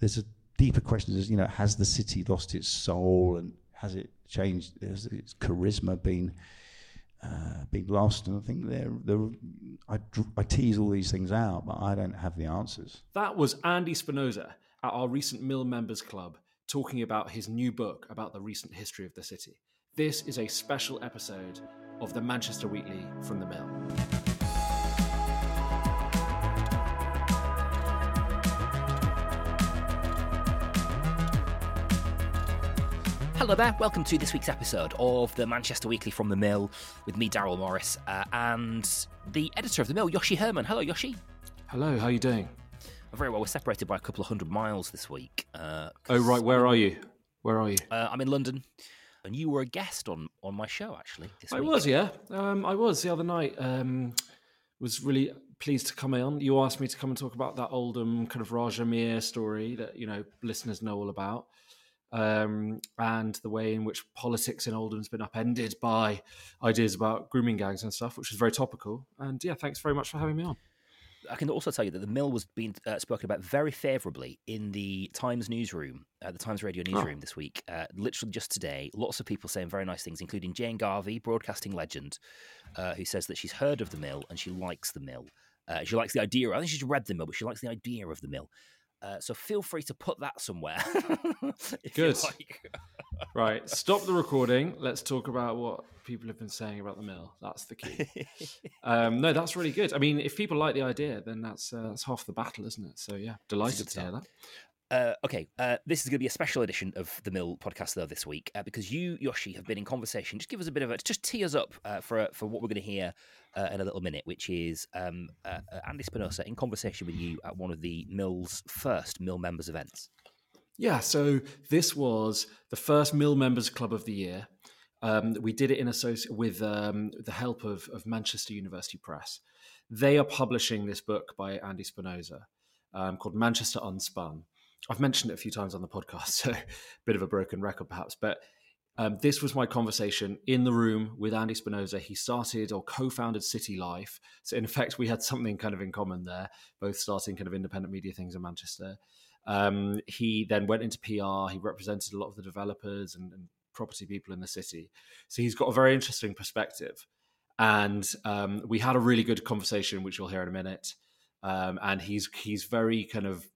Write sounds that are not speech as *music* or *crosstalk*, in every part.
there's a deeper question. Is you know, has the city lost its soul and has it changed? Has its charisma been uh, been lost? And I think there, there, I, I tease all these things out, but I don't have the answers. That was Andy Spinoza at our recent Mill Members Club talking about his new book about the recent history of the city. This is a special episode of the Manchester Weekly from the Mill. Hello there, welcome to this week's episode of the Manchester Weekly from the Mill with me, Daryl Morris, uh, and the editor of the Mill, Yoshi Herrmann. Hello, Yoshi. Hello, how are you doing? Very well. We're separated by a couple of hundred miles this week. Uh, oh, right. Where are you? Where are you? Uh, I'm in London, and you were a guest on on my show actually. I week. was, yeah. Um, I was the other night. Um, was really pleased to come on. You asked me to come and talk about that Oldham kind of Raja Miah story that you know listeners know all about um, and the way in which politics in Oldham's been upended by ideas about grooming gangs and stuff, which is very topical. And yeah, thanks very much for having me on. I can also tell you that the mill was being uh, spoken about very favourably in the Times newsroom, uh, the Times Radio newsroom oh. this week. Uh, literally just today, lots of people saying very nice things, including Jane Garvey, broadcasting legend, uh, who says that she's heard of the mill and she likes the mill. Uh, she likes the idea. I think she's read the mill, but she likes the idea of the mill. Uh, so feel free to put that somewhere. *laughs* Good. Like. *laughs* right. Stop the recording. Let's talk about what people have been saying about the mill. That's the key. *laughs* um, no, that's really good. I mean, if people like the idea, then that's uh, that's half the battle, isn't it? So yeah, delighted to hear that. Uh, okay, uh, this is going to be a special edition of the Mill podcast though this week uh, because you, Yoshi, have been in conversation. Just give us a bit of a, just tee us up uh, for for what we're going to hear uh, in a little minute, which is um, uh, Andy Spinoza in conversation with you at one of the Mill's first Mill members events. Yeah, so this was the first Mill members club of the year. Um, we did it in association with um, the help of, of Manchester University Press. They are publishing this book by Andy Spinoza um, called Manchester Unspun I've mentioned it a few times on the podcast, *laughs* so a bit of a broken record perhaps. But um, this was my conversation in the room with Andy Spinoza. He started or co founded City Life. So, in effect, we had something kind of in common there, both starting kind of independent media things in Manchester. Um, he then went into PR. He represented a lot of the developers and, and, property people in the city. So, he's got a very interesting perspective. And um, we had a really good conversation, which you'll hear in a minute. Um, and he's he's very kind of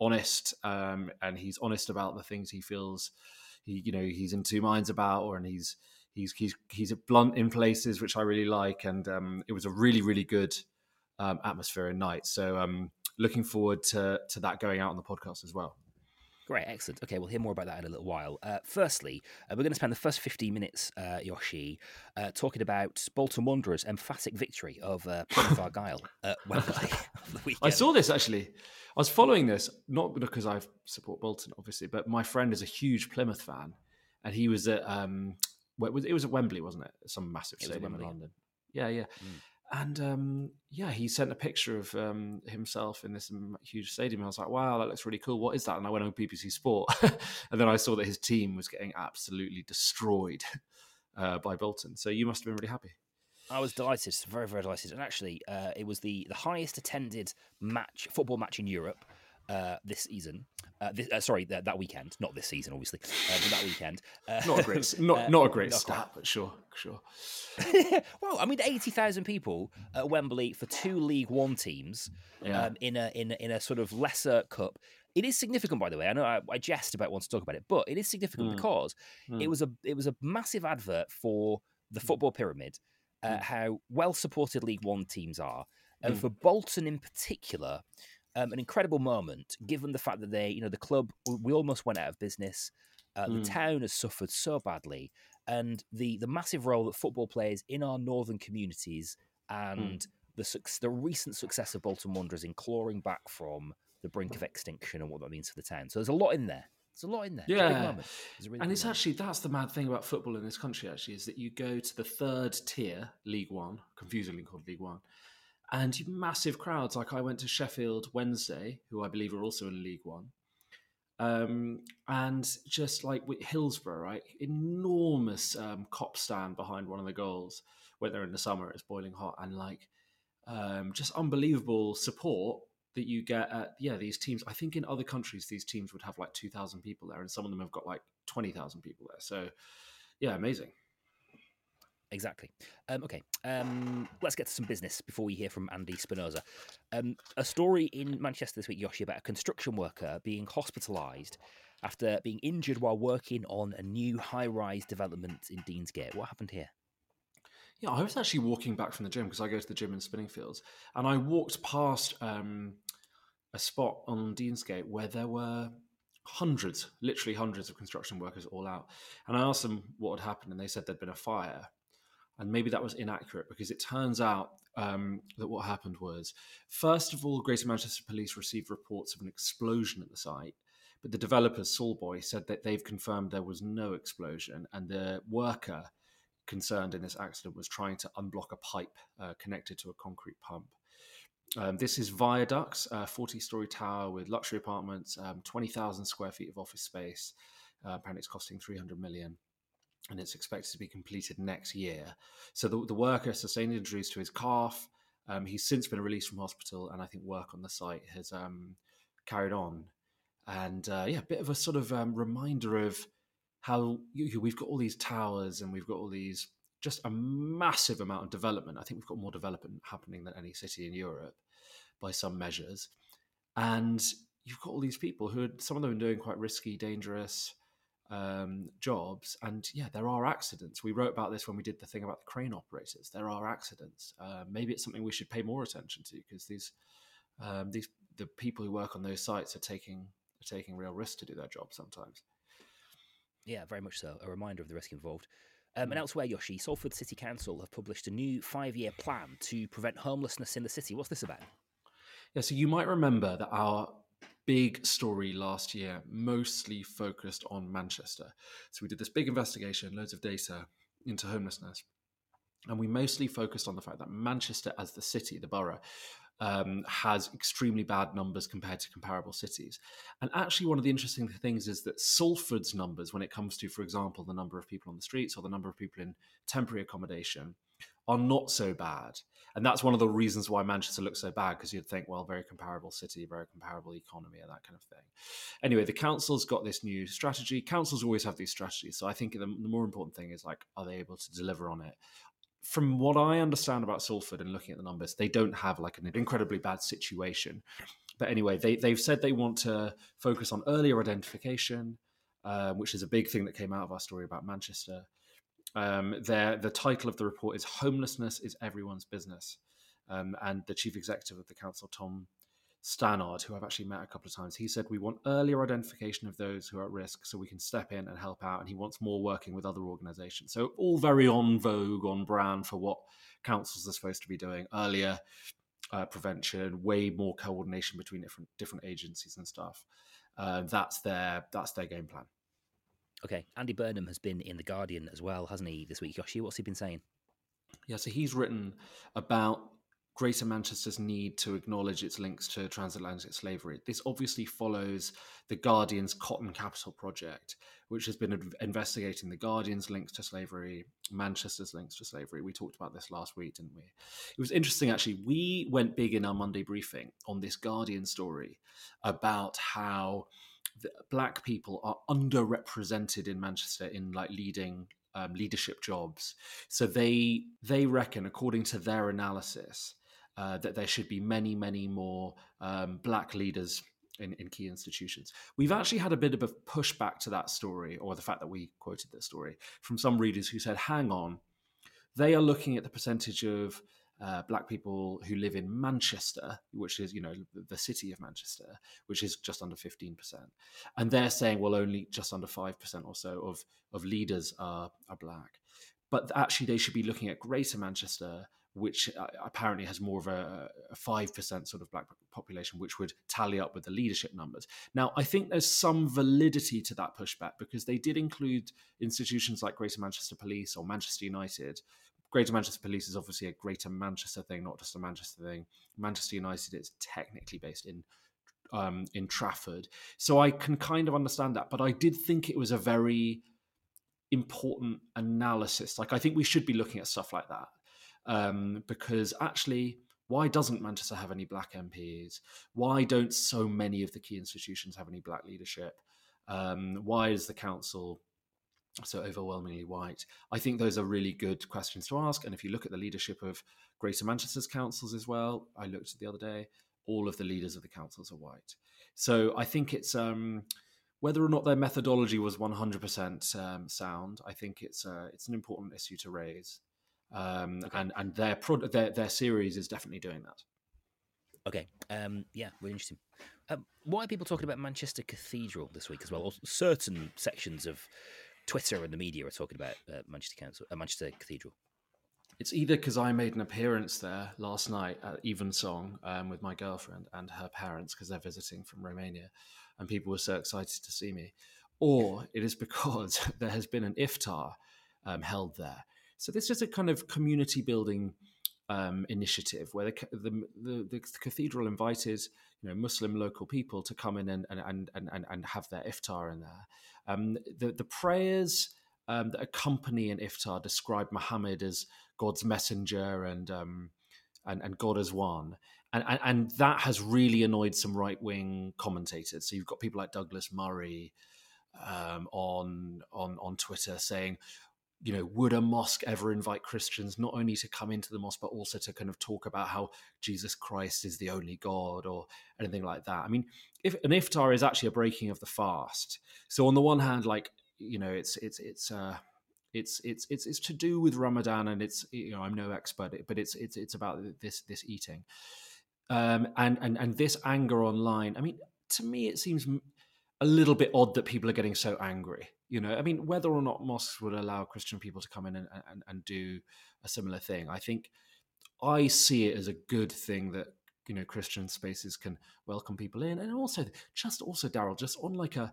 honest um, and he's honest about the things he feels he you know he's in two minds about or and he's he's he's he's blunt in places which I really like and um, it was a really really good um, atmosphere and night so um, looking forward to to that going out on the podcast as well. Great, excellent. Okay, we'll hear more about that in a little while. Uh, firstly, uh, we're going to spend the first 15 minutes, uh, Yoshi, uh, talking about Bolton Wanderers' emphatic victory over Plymouth *laughs* Argyle at Wembley. *laughs* I saw this actually. I was following this not because I support Bolton, obviously, but my friend is a huge Plymouth fan, and he was at um, it was at Wembley, wasn't it? Some massive stadium in London. Yeah, yeah. Mm. And um, yeah, he sent a picture of um, himself in this huge stadium. I was like, wow, that looks really cool. What is that? And I went on BBC Sport. *laughs* and then I saw that his team was getting absolutely destroyed *laughs* uh, by Bolton. So you must have been really happy. I was delighted, very, very delighted. And actually, uh, it was the, the highest attended match, football match in Europe uh, this season. Uh, this, uh, sorry, that, that weekend, not this season, obviously, uh, but that weekend. Uh, *laughs* *laughs* not a great, not not a great not stat, but sure, sure. *laughs* well, I mean, eighty thousand people at Wembley for two League One teams yeah. um, in a in a, in a sort of lesser cup. It is significant, by the way. I know I, I jest about wanting to talk about it, but it is significant mm. because mm. it was a it was a massive advert for the hmm. football pyramid. Uh, mm. How well supported League One teams are, and hmm. for Bolton in particular, um, an incredible moment, given the fact that they, you know, the club, we almost went out of business. Uh, mm. The town has suffered so badly, and the the massive role that football plays in our northern communities, and mm. the the recent success of Bolton Wanderers in clawing back from the brink of extinction and what that means for the town. So there's a lot in there. There's a lot in there. Yeah, it's really and it's moment. actually that's the mad thing about football in this country. Actually, is that you go to the third tier, League One, confusingly called League One, and massive crowds. Like I went to Sheffield Wednesday, who I believe are also in League One, um, and just like with Hillsborough, right, enormous um, Kop stand behind one of the goals. Whether in the summer it's boiling hot, and like um, just unbelievable support that you get at yeah these teams. I think in other countries these teams would have like two thousand people there, and some of them have got like twenty thousand people there. So yeah, amazing. Exactly. Um, okay, um, let's get to some business before we hear from Andy Spinoza. Um, a story in Manchester this week, Yoshi, about a construction worker being hospitalised after being injured while working on a new high rise development in Deansgate. What happened here? Yeah, I was actually walking back from the gym because I go to the gym in Spinningfields, and I walked past um, a spot on Deansgate where there were hundreds, literally hundreds of construction workers all out. And I asked them what had happened, and they said there'd been a fire. And maybe that was inaccurate because it turns out um, that what happened was, first of all, Greater Manchester Police received reports of an explosion at the site. But the developers, Salboy, said that they've confirmed there was no explosion, and the worker concerned in this accident was trying to unblock a pipe uh, connected to a concrete pump. Um, this is Viadux, a 40 story tower with luxury apartments, um, 20,000 square feet of office space. Uh, apparently, it's costing 300 million and it's expected to be completed next year. So, the, the worker sustained injuries to his calf. Um, he's since been released from hospital, and I think work on the site has um, carried on. And uh, yeah, a bit of a sort of um, reminder of how you, we've got all these towers and we've got all these just a massive amount of development. I think we've got more development happening than any city in Europe by some measures. And you've got all these people who are, some of them are doing quite risky, dangerous um, jobs. And yeah, there are accidents. We wrote about this when we did the thing about the crane operators. There are accidents. Uh, maybe it's something we should pay more attention to because these, um, these, the people who work on those sites are taking, are taking real risks to do their job sometimes. Yeah, very much so. A reminder of the risk involved. Um, and hmm. elsewhere, Yoshi, Salford City Council have published a new five year plan to prevent homelessness in the city. What's this about? Yeah, so you might remember that our big story last year mostly focused on Manchester. So we did this big investigation, loads of data into homelessness. And we mostly focused on the fact that Manchester, as the city, the borough, um, has extremely bad numbers compared to comparable cities. And actually, one of the interesting things is that Salford's numbers, when it comes to, for example, the number of people on the streets or the number of people in temporary accommodation, are not so bad. And that's one of the reasons why Manchester looks so bad, because you'd think, well, very comparable city, very comparable economy, and that kind of thing. Anyway, the council's got this new strategy. Councils always have these strategies. So I think the, the more important thing is like, are they able to deliver on it? from what I understand about Salford and looking at the numbers, they don't have like an incredibly bad situation. But anyway, they, they've said they want to focus on earlier identification, uh, which is a big thing that came out of our story about Manchester. Um, the title of the report is Homelessness is Everyone's Business. Um, and the chief executive of the council, Tom Stannard, who I've actually met a couple of times, he said we want earlier identification of those who are at risk so we can step in and help out. And he wants more working with other organizations. So, all very on vogue, on brand for what councils are supposed to be doing earlier uh, prevention, way more coordination between different different agencies and stuff. Uh, that's their that's their game plan. Okay, Andy Burnham has been in the Guardian as well, hasn't he? This week, Yoshi, what's he been saying? Yeah, so he's written about Greater Manchester's need to acknowledge its links to transatlantic slavery. This obviously follows the Guardian's Cotton Capital project, which has been investigating the Guardian's links to slavery, Manchester's links to slavery. We talked about this last week, didn't we? It was interesting, actually. We went big in our Monday briefing on this Guardian story about how black people are underrepresented in Manchester in like leading um, leadership jobs. So they they reckon, according to their analysis, uh, that there should be many, many more um, black leaders in, in, key institutions. We've actually had a bit of a pushback to that story, or the fact that we quoted the story, from some readers who said, hang on, they are looking at the percentage of uh, black people who live in Manchester, which is, you know, the city of Manchester, which is just under 15%. And they're saying, well, only just under 5% or so of, of leaders are, are black. But actually, they should be looking at Greater Manchester, which uh, apparently has more of a, a 5% sort of black population, which would tally up with the leadership numbers. Now, I think there's some validity to that pushback because they did include institutions like Greater Manchester Police or Manchester United. Greater Manchester Police is obviously a Greater Manchester thing, not just a Manchester thing. Manchester United is technically based in um, in Trafford, so I can kind of understand that. But I did think it was a very important analysis. Like I think we should be looking at stuff like that um, because actually Why doesn't Manchester have any black MPs? Why don't so many of the key institutions have any black leadership? Um, why is the council so overwhelmingly white? I think those are really good questions to ask. And if you look at the leadership of Greater Manchester's councils as well, I looked at the other day, all of the leaders of the councils are white. So I think it's um, whether or not their methodology was 100% um, sound. I think it's uh, it's an important issue to raise, um, okay. and and their, pro- their their series is definitely doing that. Okay, um, yeah, really interesting. Um, why are people talking about Manchester Cathedral this week as well? Or certain sections of Twitter and the media are talking about uh, Manchester Council, uh, Manchester Cathedral. It's either because I made an appearance there last night at Evensong um, with my girlfriend and her parents because they're visiting from Romania, and people were so excited to see me, or it is because *laughs* there has been an iftar um, held there. So this is a kind of community building um, initiative where the, the, the, the, cathedral invited you know Muslim local people to come in and and and and, and have their iftar in there. Um, the the prayers um, that accompany an iftar describe Muhammad as God's messenger and um, and, and God as one. And, and, and that has really annoyed some right wing commentators. So you've got people like Douglas Murray um, on on on Twitter saying, you know, would a mosque ever invite Christians not only to come into the mosque but also to kind of talk about how Jesus Christ is the only God or anything like that? I mean, if an iftar is actually a breaking of the fast, so on the one hand, like you know, it's it's it's uh, it's it's it's it's to do with Ramadan, and it's you know I'm no expert, but it's it's it's about this this eating, um, and and and this anger online. I mean, to me, it seems a little bit odd that people are getting so angry. You know, I mean, whether or not mosques would allow Christian people to come in and, and, and do a similar thing, I think I see it as a good thing that you know Christian spaces can welcome people in, and also just also Daryl, just on like a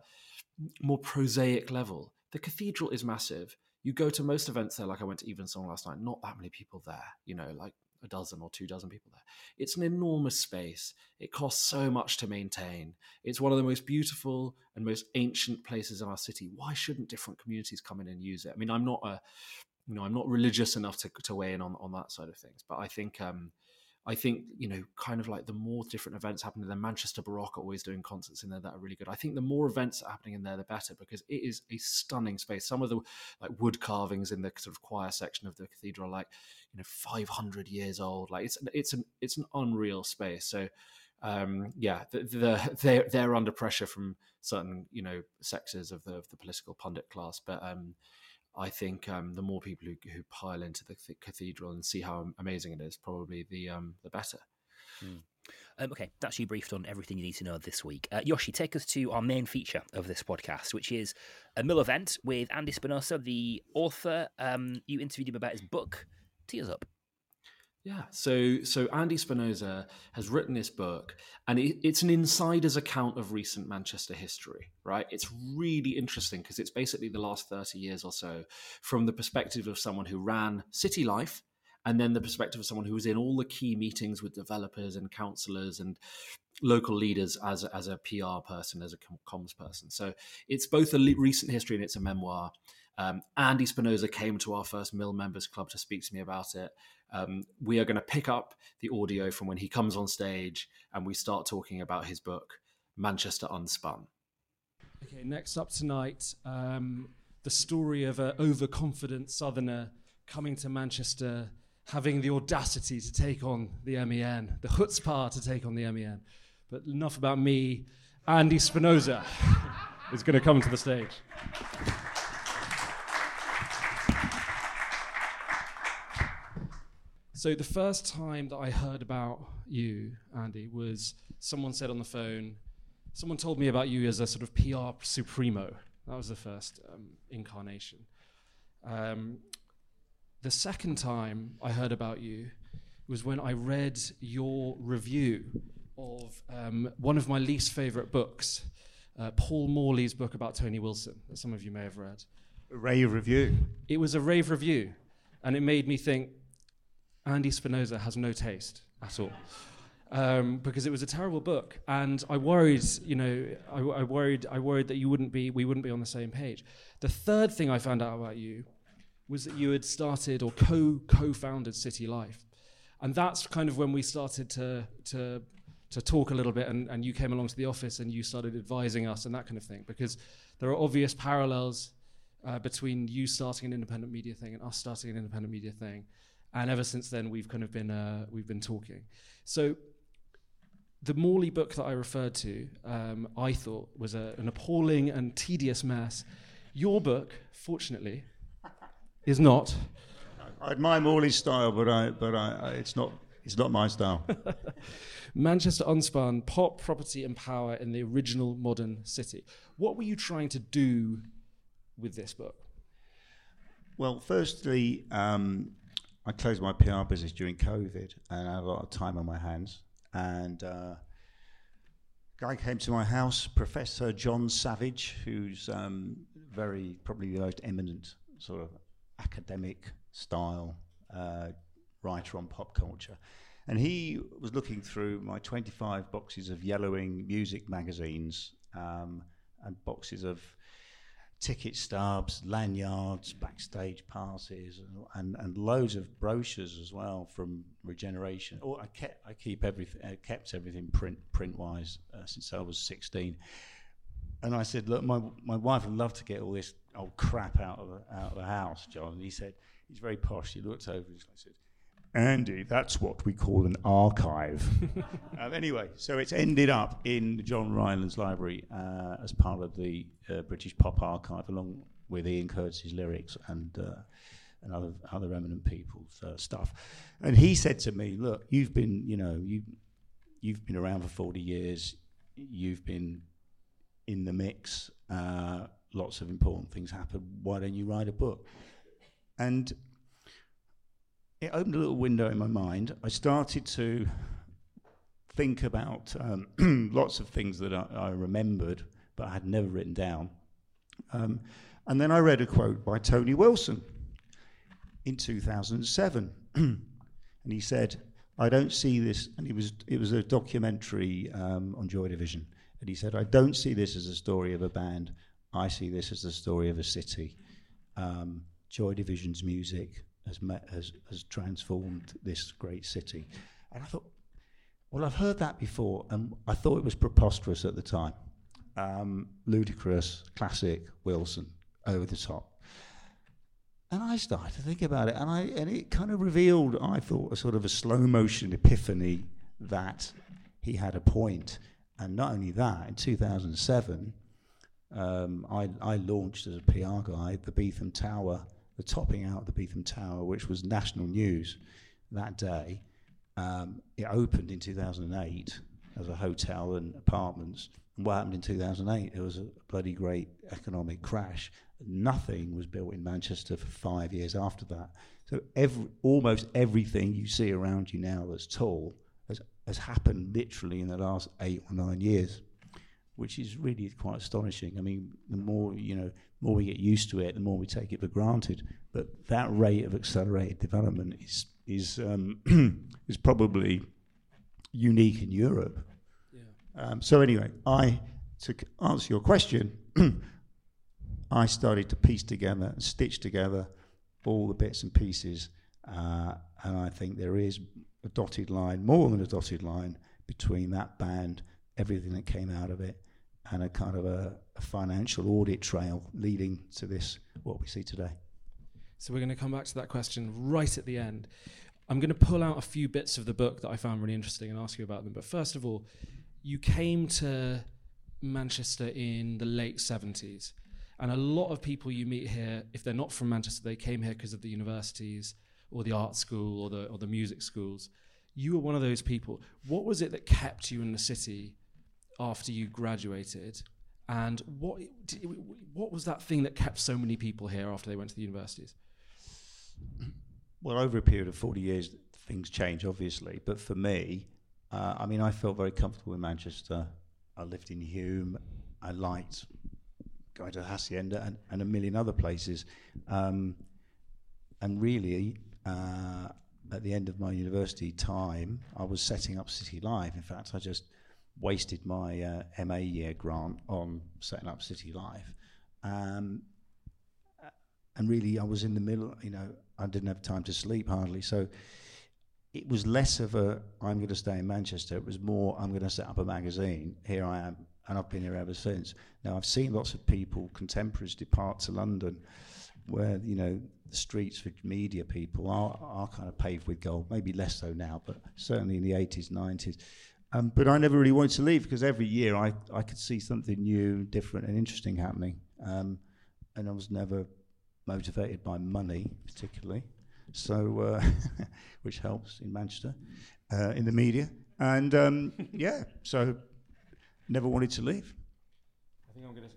more prosaic level, the cathedral is massive. You go to most events there, like I went to Evensong last night, not that many people there, you know, like a dozen or two dozen people there. It's an enormous space. It costs so much to maintain. It's one of the most beautiful and most ancient places in our city. Why shouldn't different communities come in and use it? I mean, I'm not a, you know, I'm not religious enough to, to weigh in on, on that side of things, but I think, um, I think you know, kind of like the more different events happening there. Manchester Baroque are always doing concerts in there that are really good. I think the more events are happening in there, the better because it is a stunning space. Some of the like wood carvings in the sort of choir section of the cathedral, like you know, 500 years old. Like it's it's an it's an unreal space. So um, yeah, the, the, *laughs* they're they're under pressure from certain you know sectors of the of the political pundit class, but um, I think um, the more people who, who pile into the cathedral and see how amazing it is, probably the um, the better. Mm. Um, okay, that's you briefed on everything you need to know this week. Uh, Yoshi, take us to our main feature of this podcast, which is a mill event with Andy Spinoza, the author. Um, you interviewed him about his book. Tee us up. Yeah, so so Andy Spinoza has written this book, and it, it's an insider's account of recent Manchester history. Right, it's really interesting because it's basically the last thirty years or so from the perspective of someone who ran city life, and then the perspective of someone who was in all the key meetings with developers and councillors and local leaders as as a PR person, as a comms person. So it's both a recent history and it's a memoir. Um, Andy Spinoza came to our first Mill Members Club to speak to me about it. Um, we are going to pick up the audio from when he comes on stage and we start talking about his book, Manchester Unspun. Okay, next up tonight, um, the story of an overconfident southerner coming to Manchester, having the audacity to take on the MEN, the chutzpah to take on the MEN. But enough about me. Andy Spinoza *laughs* is going to come to the stage. So the first time that I heard about you, Andy, was someone said on the phone, someone told me about you as a sort of PR supremo. That was the first um, incarnation. Um, the second time I heard about you was when I read your review of um, one of my least favorite books, uh, Paul Morley's book about Tony Wilson, that some of you may have read. A rave review. It was a rave review, and it made me think Andy Spinoza has no taste at all. Um, because it was a terrible book, and I worried, you know, I, I, worried, I worried that you wouldn't be, we wouldn't be on the same page. The third thing I found out about you was that you had started or co co-founded City Life, and that's kind of when we started to to to talk a little bit and, and you came along to the office and you started advising us and that kind of thing because there are obvious parallels uh, between you starting an independent media thing and us starting an independent media thing and ever since then we've kind of been uh, we've been talking so the Morley book that I referred to, um, I thought was a, an appalling and tedious mess. Your book, fortunately, *laughs* is not. I admire Morley's style, but I, but I, I it's not, it's not my style. *laughs* Manchester Unspun, Pop, Property and Power in the Original Modern City. What were you trying to do with this book? Well, firstly, um, I closed my PR business during COVID and I had a lot of time on my hands. And uh, guy came to my house, Professor Jon Savage, who's um, very, probably the most eminent sort of academic style uh, writer on pop culture. And he was looking through my 25 boxes of yellowing music magazines um, and boxes of ticket stubs, lanyards, backstage passes, and, and loads of brochures as well from Regeneration. Oh, I kept I keep everything kept everything print print wise uh, since I was 16. And I said, look, my my wife would love to get all this old crap out of the, out of the house, Jon. And he said, he's very posh. He looked over and said, Andy, that's what we call an archive. *laughs* um, anyway, so it's ended up in John Rylands library uh, as part of the uh, British Pop Archive, along with Ian Curtis's lyrics and uh, and other other eminent people's uh, stuff. And he said to me, "Look, you've been, you know, you you've been around for forty years. You've been in the mix. Uh, lots of important things happen. Why don't you write a book?" And it opened a little window in my mind. I started to think about um, *clears throat* lots of things that I, I, remembered, but I had never written down. Um, and then I read a quote by Tony Wilson in 2007. *clears throat* and he said, I don't see this, and it was, it was a documentary um, on Joy Division. And he said, I don't see this as a story of a band. I see this as the story of a city. Um, Joy Division's music, has, met, has, has transformed this great city. And I thought, well, I've heard that before, and I thought it was preposterous at the time. Um, ludicrous, classic, Wilson, over the top. And I started to think about it, and I and it kind of revealed, I thought, a sort of a slow motion epiphany that he had a point. And not only that, in 2007, um, I, I launched as a PR guy the Beetham Tower the topping out of the Beetham Tower, which was national news that day. Um, it opened in 2008 as a hotel and apartments. And what happened in 2008? It was a bloody great economic crash. Nothing was built in Manchester for five years after that. So every, almost everything you see around you now that's tall has, has happened literally in the last eight or nine years, which is really quite astonishing. I mean, the more you know, more we get used to it, the more we take it for granted. But that rate of accelerated development is is um, *clears throat* is probably unique in Europe. Yeah. Um, so anyway, I to answer your question, *clears throat* I started to piece together and stitch together all the bits and pieces, uh, and I think there is a dotted line, more than a dotted line, between that band, everything that came out of it, and a kind of a, a financial audit trail leading to this, what we see today. So we're going to come back to that question right at the end. I'm going to pull out a few bits of the book that I found really interesting and ask you about them. But first of all, you came to Manchester in the late 70s. And a lot of people you meet here, if they're not from Manchester, they came here because of the universities or the art school or the, or the music schools. You were one of those people. What was it that kept you in the city after you graduated? And what what was that thing that kept so many people here after they went to the universities? Well, over a period of 40 years, things change, obviously. But for me, uh, I mean, I felt very comfortable in Manchester. I lived in Hulme. I liked going to the Hacienda and, and a million other places. Um, and really, uh, at the end of my university time, I was setting up City Life. In fact, I just wasted my uh, MA year grant on setting up City Life. Um, and really, I was in the middle, you know, I didn't have time to sleep hardly. So it was less of a I'm going to stay in Manchester. It was more I'm going to set up a magazine. Here I am, and I've been here ever since. Now I've seen lots of people, contemporaries, depart to London, where you know the streets for media people are, are kind of paved with gold. Maybe less so now, but certainly in the 80s, 90s. Um, but I never really wanted to leave because every year I, I could see something new, different, and interesting happening. Um, and I was never motivated by money, particularly. So, uh, *laughs* which helps in Manchester, uh, in the media. And um, *laughs* yeah, so never wanted to leave. I think I'm going to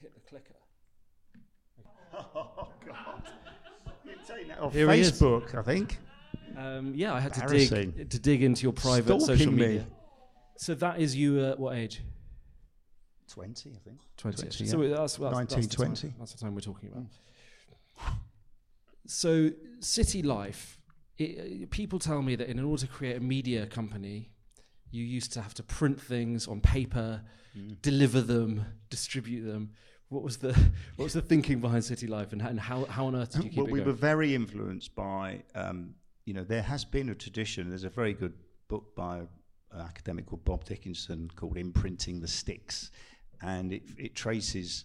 hit the clicker. *laughs* Oh, God. You're taking that off Here he is. Facebook, I think. Um, yeah, I had to dig to dig into your private Stalking social me. media. So that is you at what age? 20, I think. 20. 20, So yeah. that's, that's, that's, the time, that's the time we're talking about. So city life, it, people tell me that in order to create a media company, you used to have to print things on paper, deliver them, distribute them. What was the what was the thinking behind city life, and, and how how on earth did you keep well, it we going? were very influenced by, um, you know, there has been a tradition. There's a very good book by an academic called Bob Dickinson called Imprinting the Sticks, and it, it traces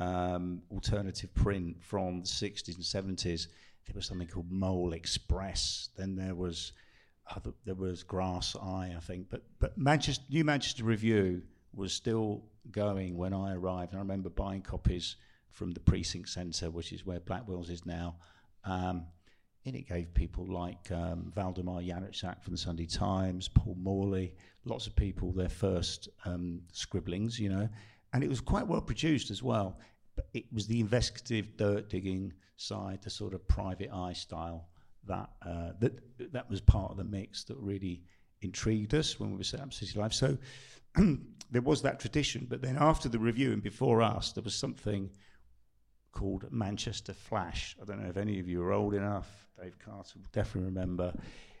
um, alternative print from the 60s and 70s. There was something called Mole Express. Then there was there was Grass Eye, I think. But but Manchester New Manchester Review was still going when I arrived. And I remember buying copies from the precinct centre, which is where Blackwell's is now. Um, and it gave people like um, Waldemar Januszczak from the Sunday Times, Paul Morley, lots of people their first um, scribblings, you know. And it was quite well produced as well. But it was the investigative dirt digging side, the sort of private eye style that uh, that that was part of the mix that really intrigued us when we were set up City Life. So *clears throat* there was that tradition, but then after the review and before us, there was something called Manchester Flash. I don't know if any of you are old enough. Dave Carter will definitely remember.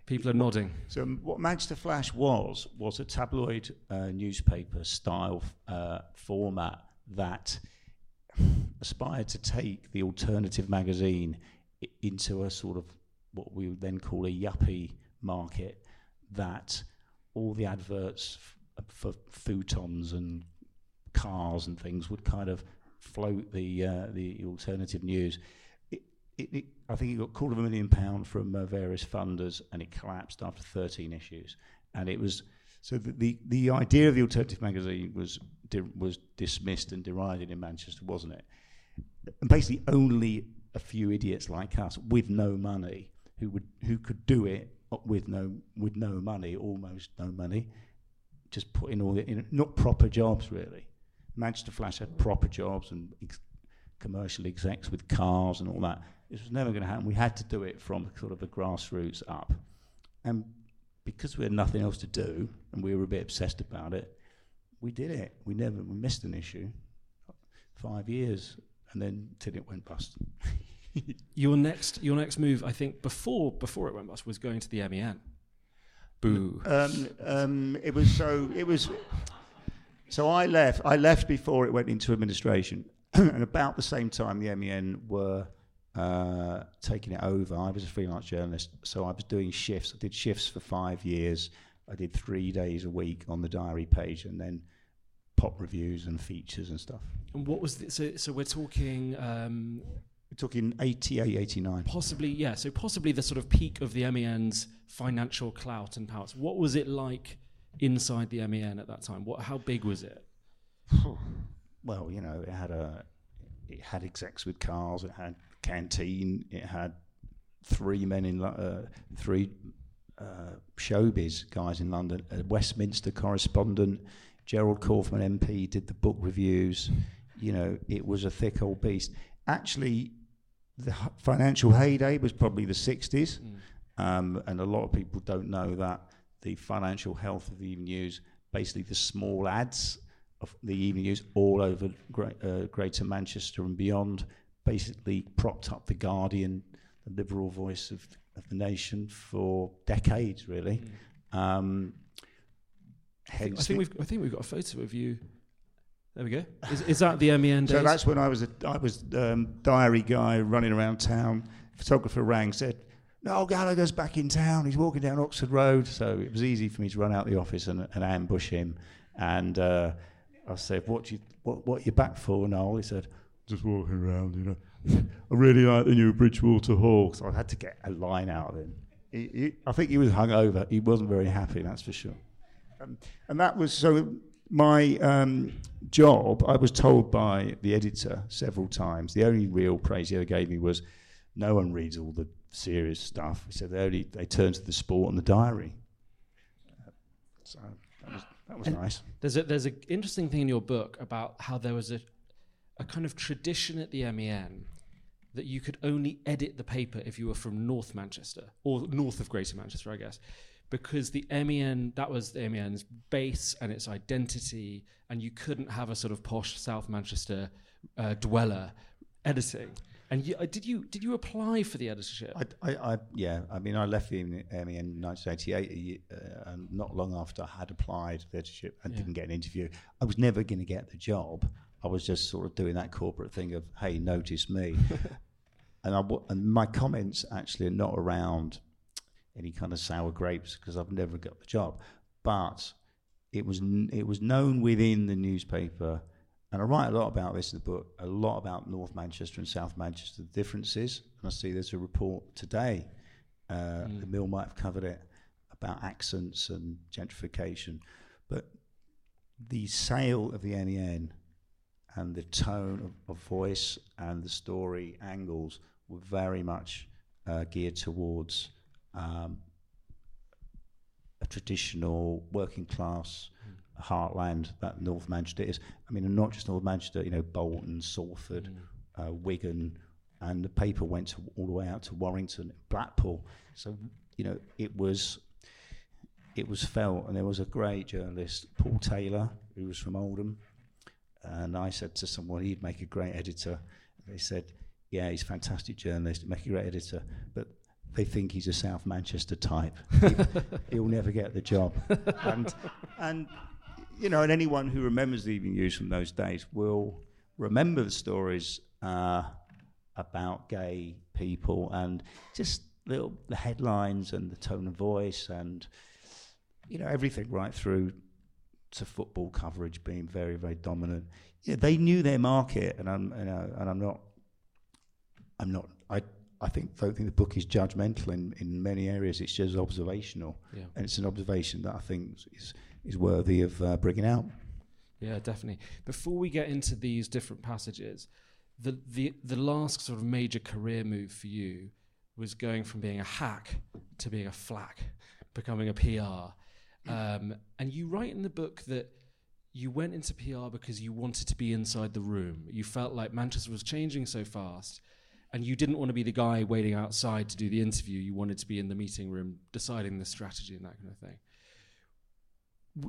People are nodding. So um, what Manchester Flash was was a tabloid uh, newspaper style uh, format that aspired to take the alternative magazine into a sort of what we would then call a yuppie market that all the adverts f- for futons and cars and things would kind of float the uh, the alternative news. It, it, it, I think it got a quarter of a million pound from uh, various funders, and it collapsed after 13 issues. And it was so the the, the idea of the alternative magazine was di- was dismissed and derided in Manchester, wasn't it? And basically, only a few idiots like us with no money who would who could do it with no with no money, almost no money, just putting all the in, not proper jobs really. Manchester Flash had proper jobs and ex- commercial execs with cars and all that. This was never going to happen. We had to do it from sort of the grassroots up, and because we had nothing else to do and we were a bit obsessed about it, we did it. We never we missed an issue. Five years, and then till it went bust. *laughs* Your next your next move, I think, before before it went bust, was going to the MEN. Boo. Um, um, it was so. It was. So I left. I left before it went into administration, *clears throat* and about the same time, the MEN were uh, taking it over. I was a freelance journalist, so I was doing shifts. I did shifts for five years. I did three days a week on the diary page, and then pop reviews and features and stuff. And what was the, so? So we're talking um, We're talking 88, 89. possibly, yeah. So possibly the sort of peak of the MEN's financial clout and powers. What was it like inside the MEN at that time? What? How big was it? *sighs* well, you know, it had a it had execs with cars, it had canteen, it had three men in uh, three uh, showbiz guys in London, a Westminster correspondent, Gerald Kaufman MP did the book reviews. You know, it was a thick old beast. Actually, the financial heyday was probably the 60s, um, and a lot of people don't know that the financial health of the Evening News, basically the small ads of the Evening News all over uh, Greater Manchester and beyond, basically propped up the Guardian, the liberal voice of, of the nation, for decades, really. Um, I think, I think we've I think we've got a photo of you. There we go. *laughs* Is, is that the MEN days? So that's when I was a I was um, diary guy running around town. Photographer rang said, Noel Gallagher's back in town. He's walking down Oxford Road. So it was easy for me to run out the office and, and ambush him. And uh, I said, what, you, what, what you back for, Noel? He said, just walking around, you know. *laughs* I really like the new Bridgewater Hall. So I had to get a line out of him. He, he, I think he was hungover. He wasn't very happy, that's for sure. Um, and that was so my um, job, I was told by the editor several times, the only real praise he ever gave me was no one reads all the serious stuff. He said they only they turned to the sport and the diary. Uh, so that was, that was nice. There's a, there's an interesting thing in your book about how there was a, a kind of tradition at the MEN that you could only edit the paper if you were from North Manchester or north of Greater Manchester, I guess because the MEN that was the MEN's base and its identity, and you couldn't have a sort of posh South Manchester uh, dweller editing. And you, uh, did you did you apply for the editorship? I, I, I, yeah, I mean, I left the MEN in 1988, uh, and not long after I had applied for the editorship and yeah. didn't get an interview. I was never going to get the job. I was just sort of doing that corporate thing of, hey, notice me. *laughs* and, I, and my comments actually are not around any kind of sour grapes because I've never got the job. But it was it was known within the newspaper, and I write a lot about this in the book. A lot about North Manchester and South Manchester, the differences. And I see there's a report today. Uh, mm. The Mill might have covered it about accents and gentrification, but the sale of the MEN and the tone of, of voice and the story angles were very much uh, geared towards um, a traditional working class. Heartland that North Manchester is. I mean, not just North Manchester, you know, Bolton, Salford, mm. uh, Wigan, and the paper went to, all the way out to Warrington, Blackpool. So, you know, it was it was felt, and there was a great journalist, Paul Taylor, who was from Oldham, and I said to someone he'd make a great editor. They said, "Yeah, he's a fantastic journalist, make a great editor, but they think he's a South Manchester type. He, *laughs* will never get the job. And, and, you know, and anyone who remembers the evening news from those days will remember the stories uh, about gay people and just little the headlines and the tone of voice and, you know, everything right through to football coverage being very, very dominant. Yeah, they knew their market, and I'm, you know, and I'm not, I'm not, I I think don't think the book is judgmental in, in many areas. It's just observational, yeah. and it's an observation that I think is is worthy of uh, bringing out. Yeah, definitely. Before we get into these different passages, the the the last sort of major career move for you was going from being a hack to being a flack, becoming a PR. Um, and you write in the book that you went into PR because you wanted to be inside the room. You felt like Manchester was changing so fast and you didn't want to be the guy waiting outside to do the interview. You wanted to be in the meeting room deciding the strategy and that kind of thing.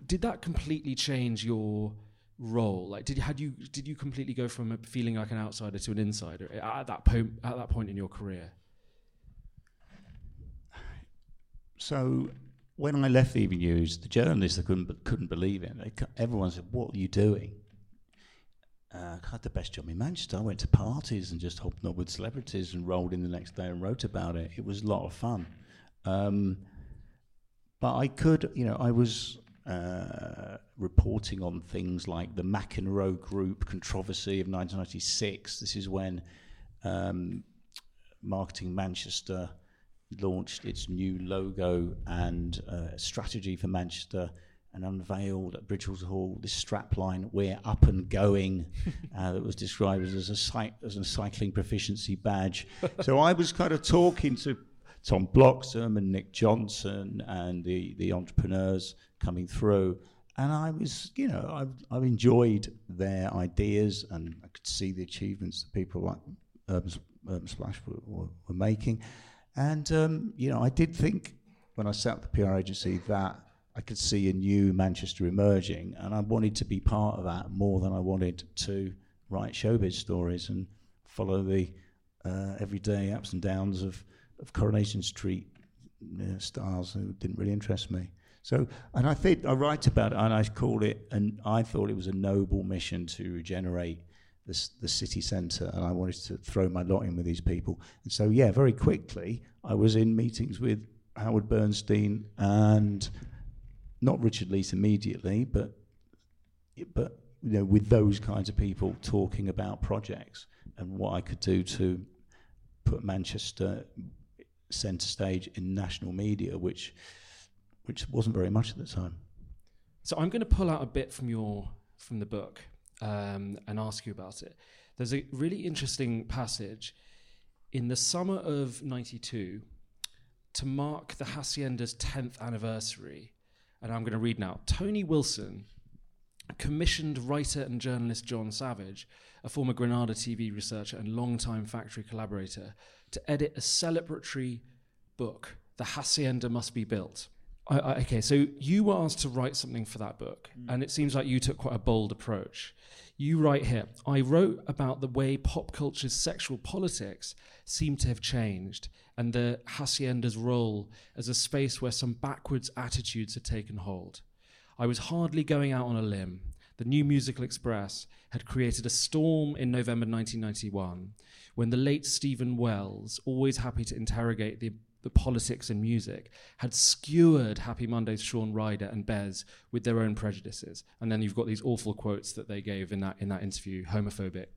Did that completely change your role? Like, did had you did you completely go from feeling like an outsider to an insider at that point at that point in your career? So when I left the News, the journalists couldn't couldn't believe it. They, everyone said, "What are you doing?" uh, I had the best job in Manchester. I went to parties and just hopped up with celebrities and rolled in the next day and wrote about it. It was a lot of fun. Um, but I could, you know, I was uh, reporting on things like the McEnroe Group controversy of 1996. This is when um, Marketing Manchester launched its new logo and uh, strategy for Manchester and unveiled at Bridgewater Hall this strapline, "We're up and going," *laughs* uh, that was described as a cy- as a cycling proficiency badge. so I was kind of talking to Tom Bloxham and Nick Johnson and the the entrepreneurs coming through, and I was, you know, I've I've enjoyed their ideas, and I could see the achievements that people like Urban, Urban Splash were, were, were making, and um, you know, I did think when I set up the PR agency that I could see a new Manchester emerging, and I wanted to be part of that more than I wanted to write showbiz stories and follow the uh, everyday ups and downs of, of Coronation Street uh, stars who didn't really interest me. So, and I think I write about it, and I call it, and I thought it was a noble mission to regenerate the, the city centre, and I wanted to throw my lot in with these people. And so, yeah, very quickly, I was in meetings with Howard Bernstein and not Richard Leese immediately, but but you know, with those kinds of people talking about projects and what I could do to put Manchester centre stage in national media, which which wasn't very much at the time. So I'm going to pull out a bit from your from the book um, and ask you about it. There's a really interesting passage in the summer of '92 to mark the Hacienda's 10th anniversary. And I'm going to read now. Tony Wilson commissioned writer and journalist Jon Savage, a former Granada TV researcher and longtime factory collaborator, to edit a celebratory book, The Hacienda Must Be Built. I, I, okay, so you were asked to write something for that book, mm. and it seems like you took quite a bold approach. You write here I wrote about the way pop culture's sexual politics seem to have changed, and the Hacienda's role as a space where some backwards attitudes had taken hold. I was hardly going out on a limb. The New Musical Express had created a storm in November 1991 when the late Steven Wells, always happy to interrogate the, the politics and music, had skewered Happy Monday's Shaun Ryder and Bez with their own prejudices. And then you've got these awful quotes that they gave in that, in that interview, homophobic,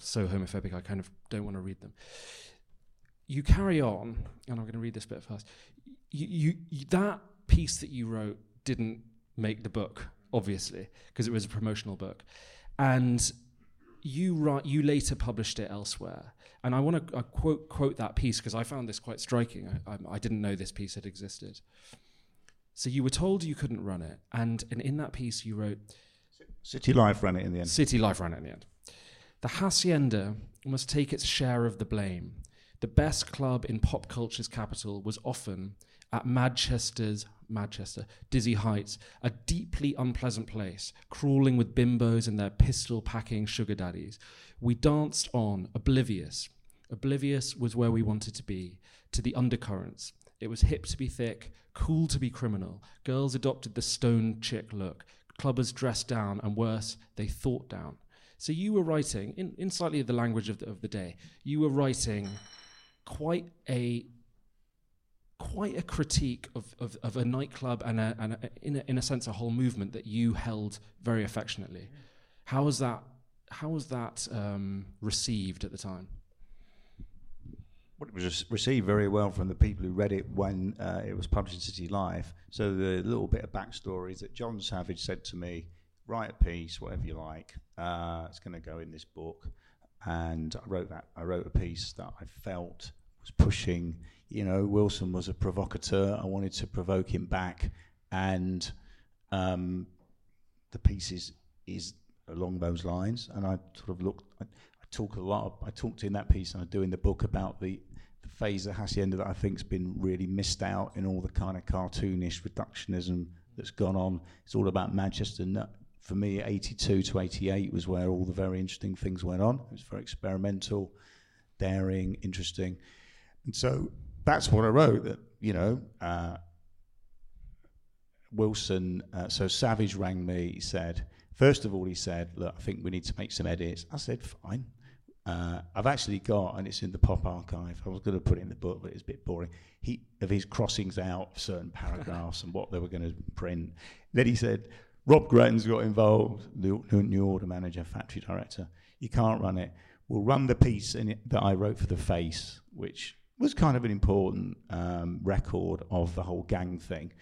so homophobic I kind of don't want to read them. You carry on, and I'm going to read this bit first. You, you, you, that piece that you wrote didn't make the book, obviously, because it was a promotional book. And you write, you later published it elsewhere. And I want to uh, quote quote that piece because I found this quite striking. I, I, I, didn't know this piece had existed. So you were told you couldn't run it, and, and in that piece you wrote, "City Life ran it in the end." City Life ran it in the end. The hacienda must take its share of the blame. The best club in pop culture's capital was often at Manchester's Manchester, Dizzy Heights, a deeply unpleasant place, crawling with bimbos and their pistol packing sugar daddies. We danced on, oblivious. Oblivious was where we wanted to be, to the undercurrents. It was hip to be thick, cool to be criminal. Girls adopted the stone chick look. Clubbers dressed down, and worse, they thought down. So you were writing, in, in slightly the language of the, of the day, you were writing quite a quite a critique of, of, of a nightclub and, a, and a, in, a, in a sense, a whole movement that you held very affectionately. How was that, how was that um, received at the time? Well, it was received very well from the people who read it when uh, it was published in City Life. So the little bit of backstory is that Jon Savage said to me, "Write a piece, whatever you like. Uh, it's going to go in this book." And I wrote that. I wrote a piece that I felt was pushing you know, Wilson was a provocateur. I wanted to provoke him back, and um, the piece is, is along those lines. And I sort of looked. I, I talk a lot. I talked in that piece, and I do in the book about the, the phase of Hacienda that I think's been really missed out in all the kind of cartoonish reductionism that's gone on. It's all about Manchester. For me, 82 to 88 was where all the very interesting things went on. It was very experimental, daring, interesting. And so that's what I wrote. That you know, uh, Wilson. Uh, so Savage rang me. He said, first of all, he said, "Look, I think we need to make some edits." I said, "Fine." Uh, I've actually got, and it's in the pop archive. I was going to put it in the book, but it's a bit boring. He of his crossings out of certain paragraphs and what they were going to print. Then he said, "Rob Gretton's got involved, the new order manager, factory director. You can't run it. We'll run the piece in it that I wrote for the face, which was kind of an important um, record of the whole gang thing.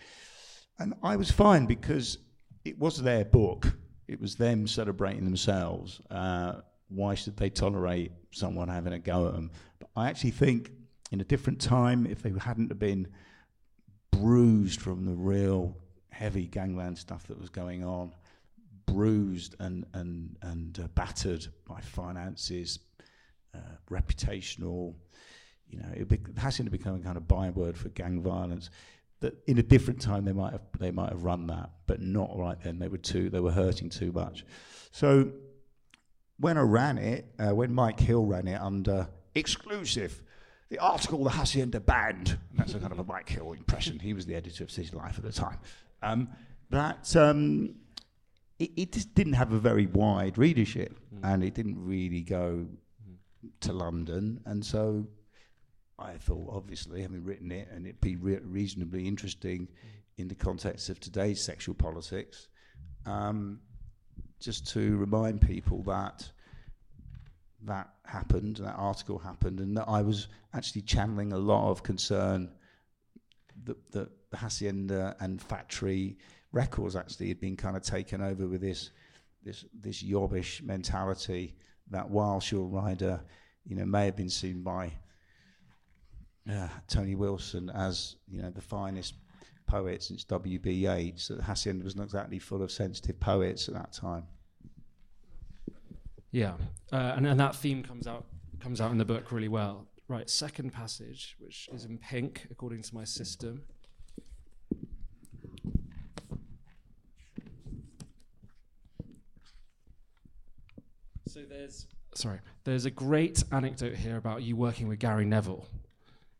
And I was fine because it was their book, it was them celebrating themselves. Uh, why should they tolerate someone having a go at them? But I actually think in a different time, if they hadn't have been bruised from the real heavy gangland stuff that was going on, bruised and and and uh, battered by finances, uh, reputational you know, it, be, it has to become a kind of byword for gang violence. That in a different time they might have they might have run that, but not right then. They were too they were hurting too much. So when I ran it, uh, when Mike Hill ran it under exclusive, the article the Hacienda banned. That's a kind of a Mike Hill impression. He was the editor of City Life at the time. Um, that um, it, it just didn't have a very wide readership, and it didn't really go to London, and so I thought, obviously, having written it, and it'd be re- reasonably interesting in the context of today's sexual politics, um, just to remind people that that happened, that article happened, and that I was actually channeling a lot of concern that, that the Hacienda and factory records actually had been kind of taken over with this this this yobbish mentality that while Shaun Ryder, you know, may have been seen by uh, Tony Wilson as you know the finest poet since W.B. Yeats, that Hacienda was not exactly full of sensitive poets at that time. Yeah, uh, and, and that theme comes out comes out in the book really well. Right, second passage, which is in pink according to my system. So there's sorry, there's a great anecdote here about you working with Gary Neville.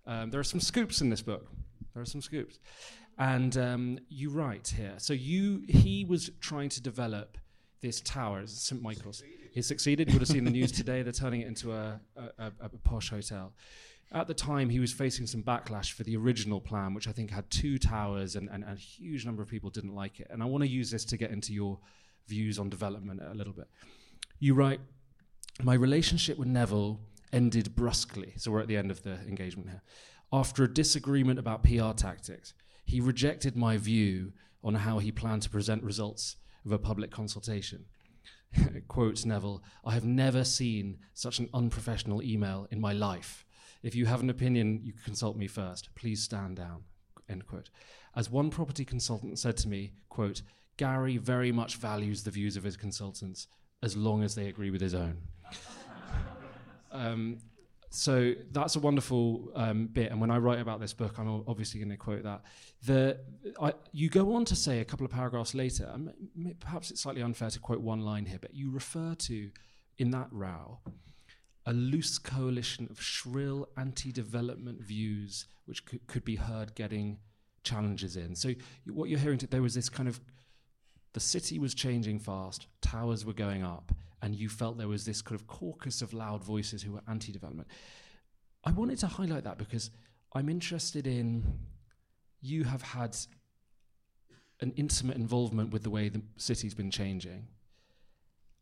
Um, there are some scoops in this book. There are some scoops, and um, you write here. So you he was trying to develop this tower St Michael's. He succeeded. You would have seen the news *laughs* today. They're turning it into a, a, a, a posh hotel. At the time, he was facing some backlash for the original plan, which I think had two towers, and, and, and a huge number of people didn't like it. And I want to use this to get into your views on development a little bit. You write, My relationship with Neville ended brusquely. So we're at the end of the engagement here. After a disagreement about PR tactics, he rejected my view on how he planned to present results of a public consultation. *laughs* Quotes Neville, I have never seen such an unprofessional email in my life. If you have an opinion, you consult me first. Please stand down. End quote. As one property consultant said to me, quote, Gary very much values the views of his consultants as long as they agree with his own. Um, so that's a wonderful um, bit. And when I write about this book, I'm obviously going to quote that. The, I, you go on to say a couple of paragraphs later, perhaps it's slightly unfair to quote one line here, but you refer to, in that row, a loose coalition of shrill anti development views which could, could be heard getting challenges in. So, what you're hearing, there was this kind of the city was changing fast, towers were going up, and you felt there was this kind of caucus of loud voices who were anti development. I wanted to highlight that because I'm interested in you have had an intimate involvement with the way the city's been changing.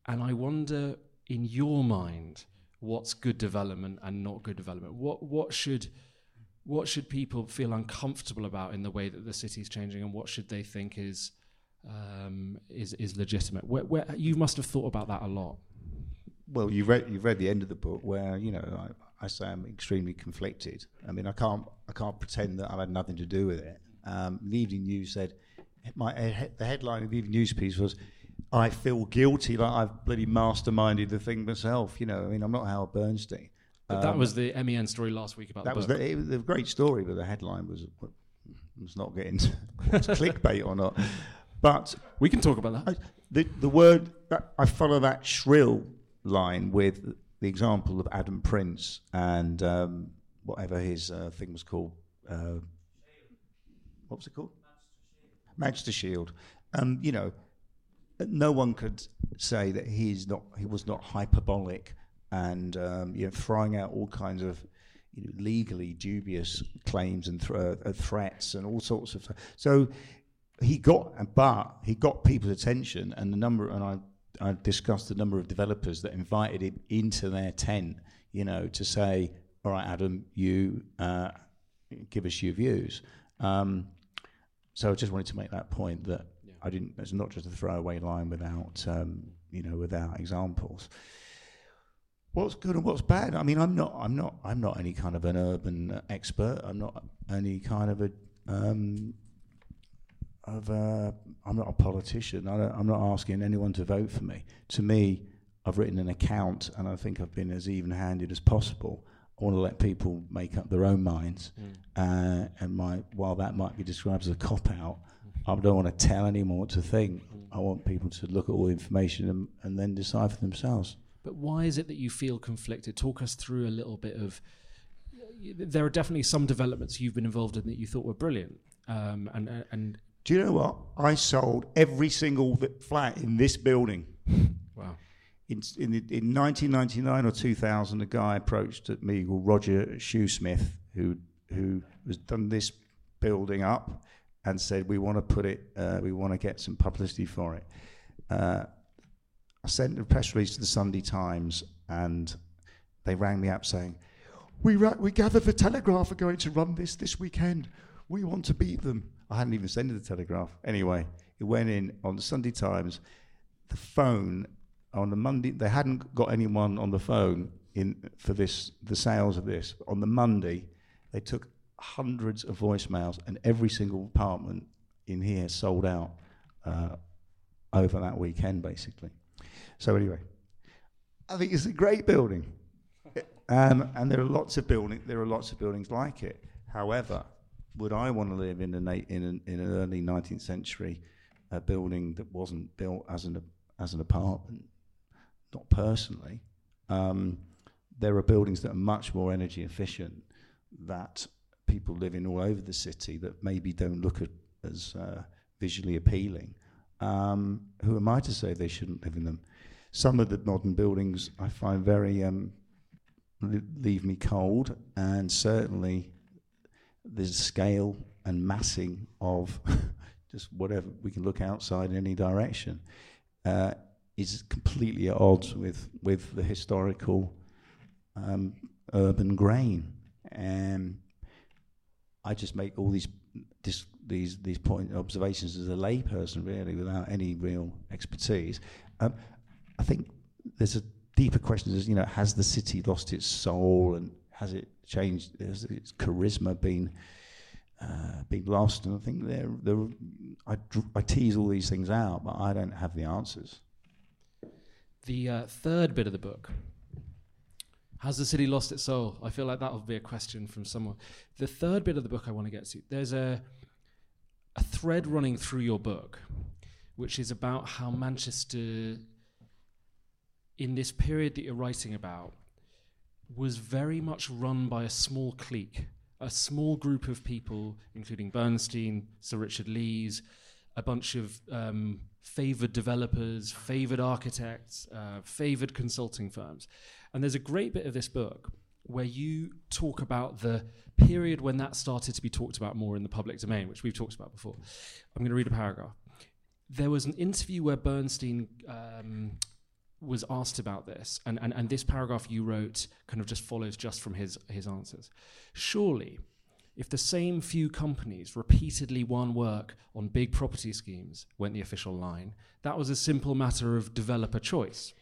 And I wonder, in your mind, what's good development and not good development? What, what, should, what should people feel uncomfortable about in the way that the city's changing, and what should they think is um, is is legitimate. Where, where, you must have thought about that a lot. Well, you've read you've read the end of the book where you know I, I say I'm extremely conflicted. I mean, I can't I can't pretend that I've had nothing to do with it. Um, the Evening News said my the headline of the Evening News piece was. I feel guilty, like I've bloody masterminded the thing myself. You know, I mean, I'm not Howard Bernstein. But um, that was the MEN story last week about that the was the, it was a great story, but the headline was was not getting *laughs* clickbait or not. But we can talk about that. I, the the word I follow that shrill line with the example of Adam Prince and um, whatever his uh, thing was called. Uh, what was it called? Manchester Shield. Um, you know, no one could say that he's not. He was not hyperbolic and um, you know throwing out all kinds of you know, legally dubious claims and th- uh, threats and all sorts of stuff. So he got, but he got people's attention, and the number, and I, I discussed the number of developers that invited him into their tent, you know, to say, "All right, Adam, you uh, give us your views." Um, so I just wanted to make that point that yeah. I didn't. It's not just a throwaway line without, um, you know, without examples. What's good and what's bad? I mean, I'm not. I'm not. I'm not any kind of an urban expert. I'm not any kind of a um, of uh, I'm not a politician. I am not asking anyone to vote for me. To me, I've written an account, and I think I've been as even-handed as possible. I want to let people make up their own minds, mm. uh, and my while that might be described as a cop out, I don't want to tell anyone what to think. Mm. I want people to look at all the information and, and then decide for themselves. But why is it that you feel conflicted? Talk us through a little bit of. There are definitely some developments you've been involved in that you thought were brilliant, um, and and Do you know what? I sold every single flat in this building. *laughs* Wow. In, in, in 1999 or 2000, a guy approached at me called Roger Shoesmith, who who has done this building up, and said we want to put it, uh, we want to get some publicity for it. Uh, I sent a press release to the Sunday Times, and they rang me up saying, "We ra- we gather the Telegraph are going to run this this weekend. We want to beat them." I hadn't even sent it the Telegraph. Anyway, it went in on the Sunday Times. The phone on the Monday, they hadn't got anyone on the phone in for this the sales of this. On the Monday, they took hundreds of voicemails, and every single apartment in here sold out uh, over that weekend, basically. So anyway, I think it's a great building, *laughs* um, and there are lots of building. There are lots of buildings like it. However, would I want to live in an in an, in an early 19th century building that wasn't built as an as an apartment? Not personally. Um, there are buildings that are much more energy efficient that people live in all over the city that maybe don't look at, as uh, visually appealing. Um, who am I to say they shouldn't live in them? Some of the modern buildings I find very um, leave me cold, and certainly there's scale and massing of *laughs* just whatever we can look outside in any direction uh, is completely at odds with with the historical um, urban grain. And I just make all these dis- these these point observations as a layperson, really, without any real expertise. Um, I think there's a deeper question: is you know, has the city lost its soul, and has it changed? Has its charisma been uh, been lost? And I think there, there, I, I tease all these things out, but I don't have the answers. The uh, third bit of the book. Has the city lost its soul? I feel like that will be a question from someone. The third bit of the book I want to get to. There's a a thread running through your book, which is about how Manchester, in this period that you're writing about, was very much run by a small clique, a small group of people, including Bernstein, Sir Richard Leese, a bunch of um, favored developers, favored architects, uh, favored consulting firms. And there's a great bit of this book where you talk about the period when that started to be talked about more in the public domain, which we've talked about before. I'm going to read a paragraph. There was an interview where Bernstein um, was asked about this, and, and, and this paragraph you wrote kind of just follows just from his, his answers. Surely, if the same few companies repeatedly won work on big property schemes, went the official line, that was a simple matter of developer choice.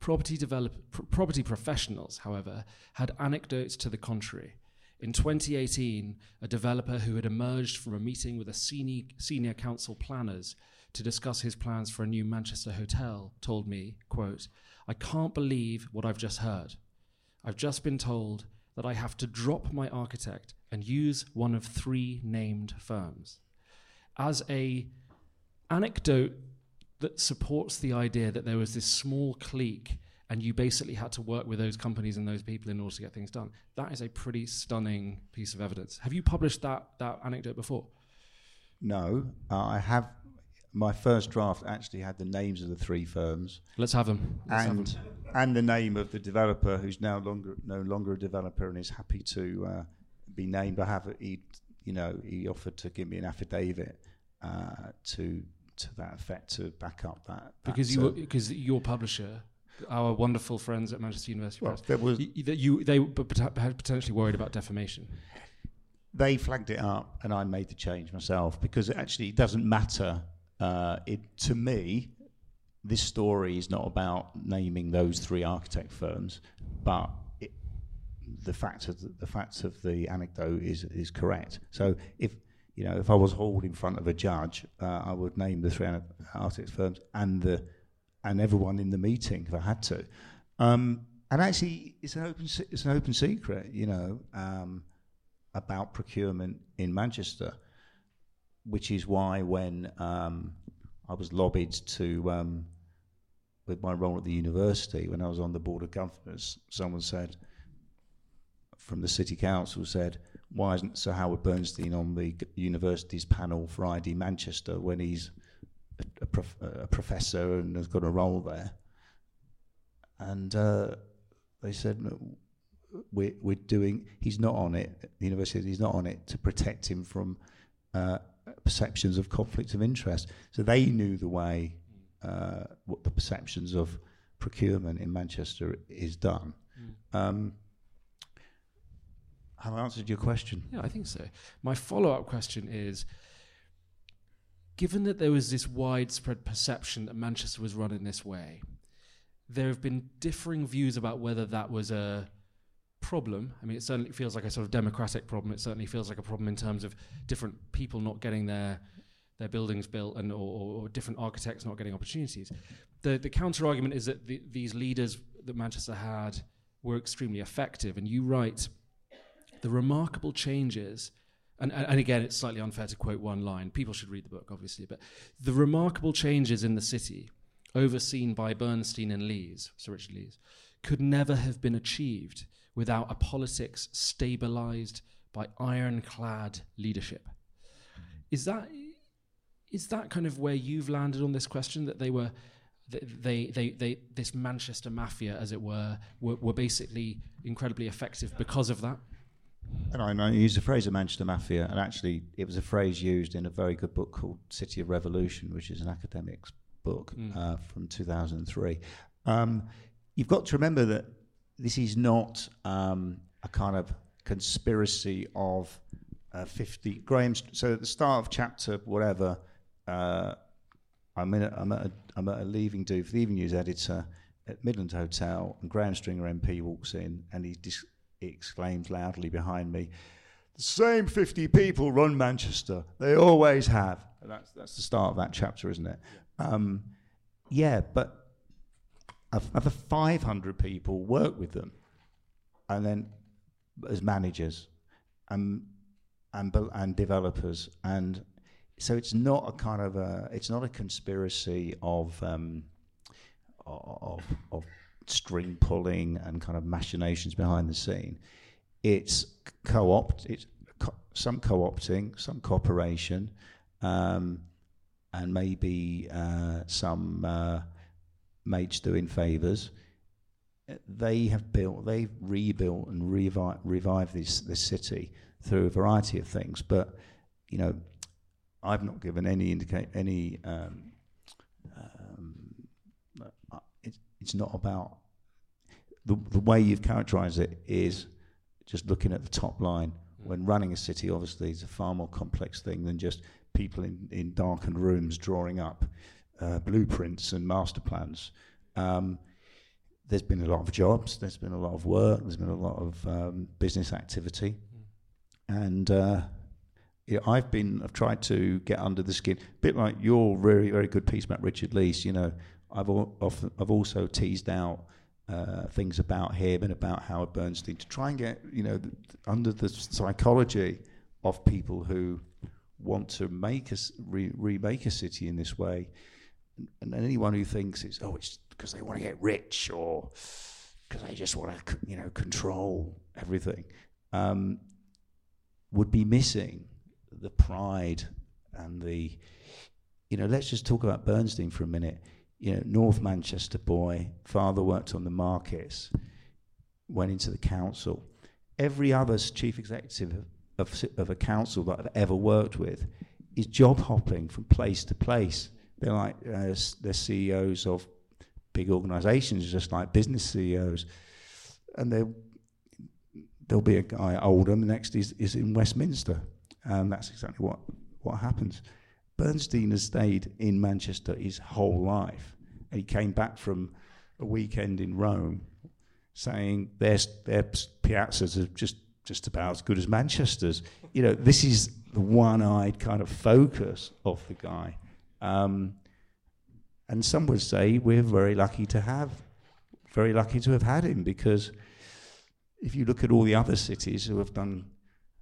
Property, develop, pr- property professionals, however, had anecdotes to the contrary. In 2018, a developer who had emerged from a meeting with a senior, senior council planners to discuss his plans for a new Manchester hotel told me, quote, I can't believe what I've just heard. I've just been told that I have to drop my architect and use one of three named firms. As a anecdote that supports the idea that there was this small clique and you basically had to work with those companies and those people in order to get things done. That is a pretty stunning piece of evidence. Have you published that that anecdote before? No, uh, I have. My first draft actually had the names of the three firms Let's have them. Let's have and them. and the name of the developer, who's now longer no longer a developer and is happy to uh, be named. I have he, you know, he offered to give me an affidavit uh, to to that effect to back up that. because that, you uh, because your publisher, our wonderful friends at Manchester University well, Press, there was y- that you they were potentially worried about defamation. they flagged it up and I made the change myself because it actually doesn't matter. Uh, it to me, this story is not about naming those three architect firms, but it, the fact of the, the facts of the anecdote is is correct. So if you know if I was hauled in front of a judge, uh, I would name the three architect firms and the and everyone in the meeting if I had to. Um, and actually, it's an open it's an open secret, you know. Um, about procurement in Manchester, which is why when um, I was lobbied to, um, with my role at the university, when I was on the board of governors, someone said from the city council said, why isn't Sir Howard Bernstein on the university's panel for ID Manchester when he's a, a, prof, a professor and has got a role there? And uh, they said, we're, we're doing, he's not on it, the university, he's not on it to protect him from uh, perceptions of conflicts of interest. So they knew the way, uh, what the perceptions of procurement in Manchester is done. Mm. Um, have I answered your question? Yeah, I think so. My follow up question is given that there was this widespread perception that Manchester was run in this way, there have been differing views about whether that was a problem. I mean, it certainly feels like a sort of democratic problem. It certainly feels like a problem in terms of different people not getting their their buildings built and or, or different architects not getting opportunities. The the counter argument is that the, these leaders that Manchester had were extremely effective. And you write the remarkable changes. And, and again, it's slightly unfair to quote one line. People should read the book, obviously. But the remarkable changes in the city, overseen by Bernstein and Leese, Sir Richard Leese, could never have been achieved without a politics stabilized by ironclad leadership. Is that is that kind of where you've landed on this question that they were they, they, they, this Manchester mafia, as it were, were, were basically incredibly effective because of that? And I, I use the phrase of Manchester Mafia, and actually, it was a phrase used in a very good book called City of Revolution, which is an academic's book mm. uh, from 2003. Um, you've got to remember that this is not um, a kind of conspiracy of uh, 50 Graham. So at the start of chapter whatever, uh, I'm, in a, I'm, at a, I'm at a leaving do for the Evening News editor at Midland Hotel, and Graham Stringer MP walks in and he, dis- he exclaims loudly behind me, "The same 50 people run Manchester. They always have." And that's that's the start of that chapter, isn't it? Um, yeah, but other 500 people work with them, and then as managers, and and and developers, and so it's not a kind of a it's not a conspiracy of um, of, of string pulling and kind of machinations behind the scene. It's co-opt. It's co- some co-opting, some cooperation, um, and maybe uh, some uh, mates doing favours. They have built, they've rebuilt and revi- revived this this city through a variety of things. But you know, I've not given any indicate any. Um, um, uh, it's it's not about the the way you've characterised it is just looking at the top line. When running a city, obviously, is a far more complex thing than just people in, in darkened rooms drawing up uh, blueprints and master plans. Um, there's been a lot of jobs, there's been a lot of work, there's been a lot of um, business activity, mm. and uh, I've been I've tried to get under the skin, a bit like your very very good piece about Richard Leese. You know, I've often I've also teased out uh, things about him and about Howard Bernstein to try and get you know the, under the psychology of people who want to make us re- remake a city in this way, and, anyone who thinks it's oh it's because they want to get rich or because they just want to you know control everything um, would be missing the pride and the, you know, let's just talk about Bernstein for a minute. You know, North Manchester boy, father worked on the markets, went into the council. Every other chief executive of, of a council that I've ever worked with is job hopping from place to place. They're like uh, they're CEOs of big organisations, just like business CEOs, and they there'll be a guy older. The next is is in Westminster, and that's exactly what, what happens. Bernstein has stayed in Manchester his whole life. And he came back from a weekend in Rome saying their, their piazzas are just, just about as good as Manchester's. You know, this is the one eyed kind of focus of the guy. Um, and some would say we're very lucky to have, very lucky to have had him because if you look at all the other cities who have done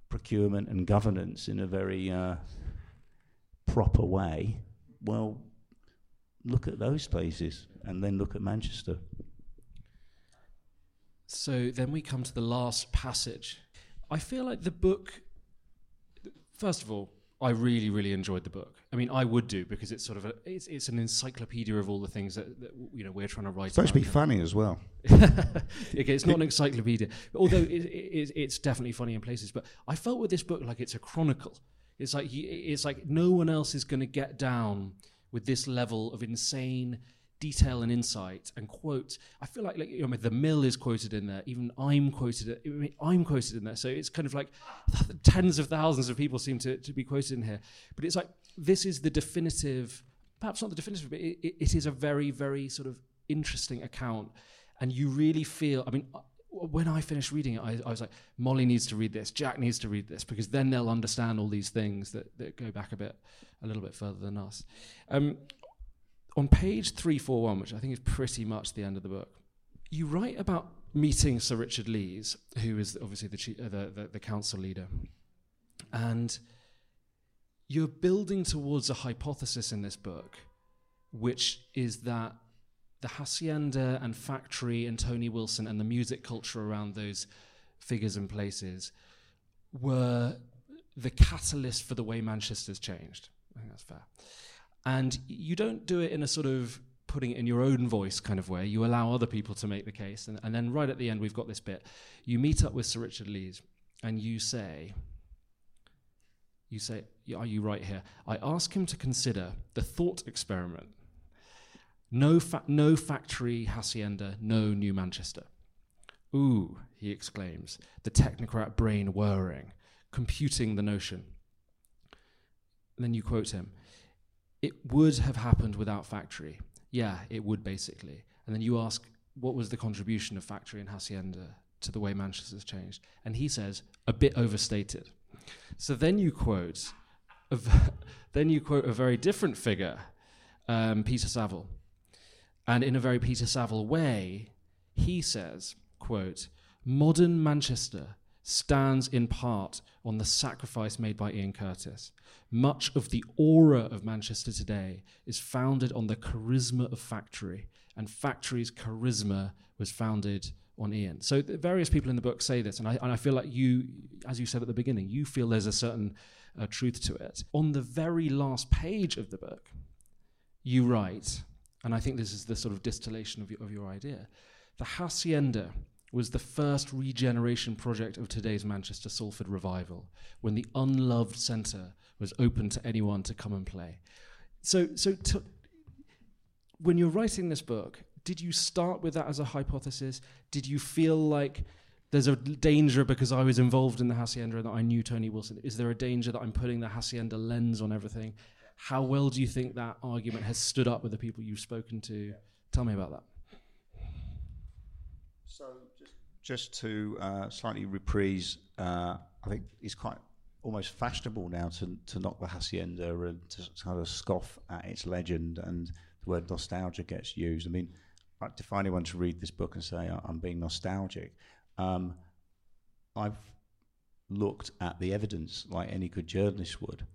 procurement and governance in a very uh, proper way, well, look at those places and then look at Manchester. So then we come to the last passage. I feel like the book. First of all, I really, really enjoyed the book. I mean, I would do because it's sort of a, it's, it's an encyclopedia of all the things that, that you know we're trying to write. It's supposed to be funny as well. *laughs* okay, it's not an encyclopedia, although it, it, it's definitely funny in places. But I felt with this book like it's a chronicle. It's like he, it's like no one else is going to get down with this level of insane detail and insight and quote. I feel like like you know, the mill is quoted in there. Even I'm quoted. I mean, I'm quoted in there. So it's kind of like tens of thousands of people seem to, to be quoted in here. But it's like this is the definitive, perhaps not the definitive, but it, it, is a very very sort of interesting account, and you really feel. I mean. When I finished reading it, I, I was like, Molly needs to read this, Jack needs to read this, because then they'll understand all these things that, that go back a bit, a little bit further than us. Um, on page 341, which I think is pretty much the end of the book, you write about meeting Sir Richard Leese, who is obviously the, chief, uh, the, the, the council leader. And you're building towards a hypothesis in this book, which is that the hacienda and factory and Tony Wilson and the music culture around those figures and places were the catalyst for the way Manchester's changed. I think that's fair. And you don't do it in a sort of putting it in your own voice kind of way. You allow other people to make the case. And, and then right at the end, we've got this bit. You meet up with Sir Richard Leese and you say, you say, are you right here? I ask him to consider the thought experiment. No, fa- no factory hacienda, no New Manchester. Ooh, he exclaims, the technocrat brain whirring, computing the notion. And then you quote him it would have happened without factory. Yeah, it would basically. And then you ask, what was the contribution of factory and hacienda to the way Manchester's changed? And he says, a bit overstated. So then you quote, *laughs* then you quote a very different figure, um, Peter Saville, and in a very Peter Saville way, he says, quote, modern Manchester stands in part on the sacrifice made by Ian Curtis. Much of the aura of Manchester today is founded on the charisma of Factory, and Factory's charisma was founded on Ian. So various people in the book say this, and I, and I feel like you, as you said at the beginning, you feel there's a certain uh, truth to it. On the very last page of the book, you write, and I think this is the sort of distillation of your, of your idea, the hacienda was the first regeneration project of today's Manchester Salford revival, when the unloved centre was open to anyone to come and play. So, so to, when you're writing this book, did you start with that as a hypothesis? Did you feel like there's a danger because I was involved in the hacienda and that I knew Tony Wilson? Is there a danger that I'm putting the hacienda lens on everything? How well do you think that argument has stood up with the people you've spoken to? Tell me about that. So, just, to uh, slightly reprise, uh, I think it's quite almost fashionable now to, to knock the hacienda and to kind of scoff at its legend, and the word nostalgia gets used. I mean, if anyone to read this book and say I'm being nostalgic, um, I've looked at the evidence like any good journalist would.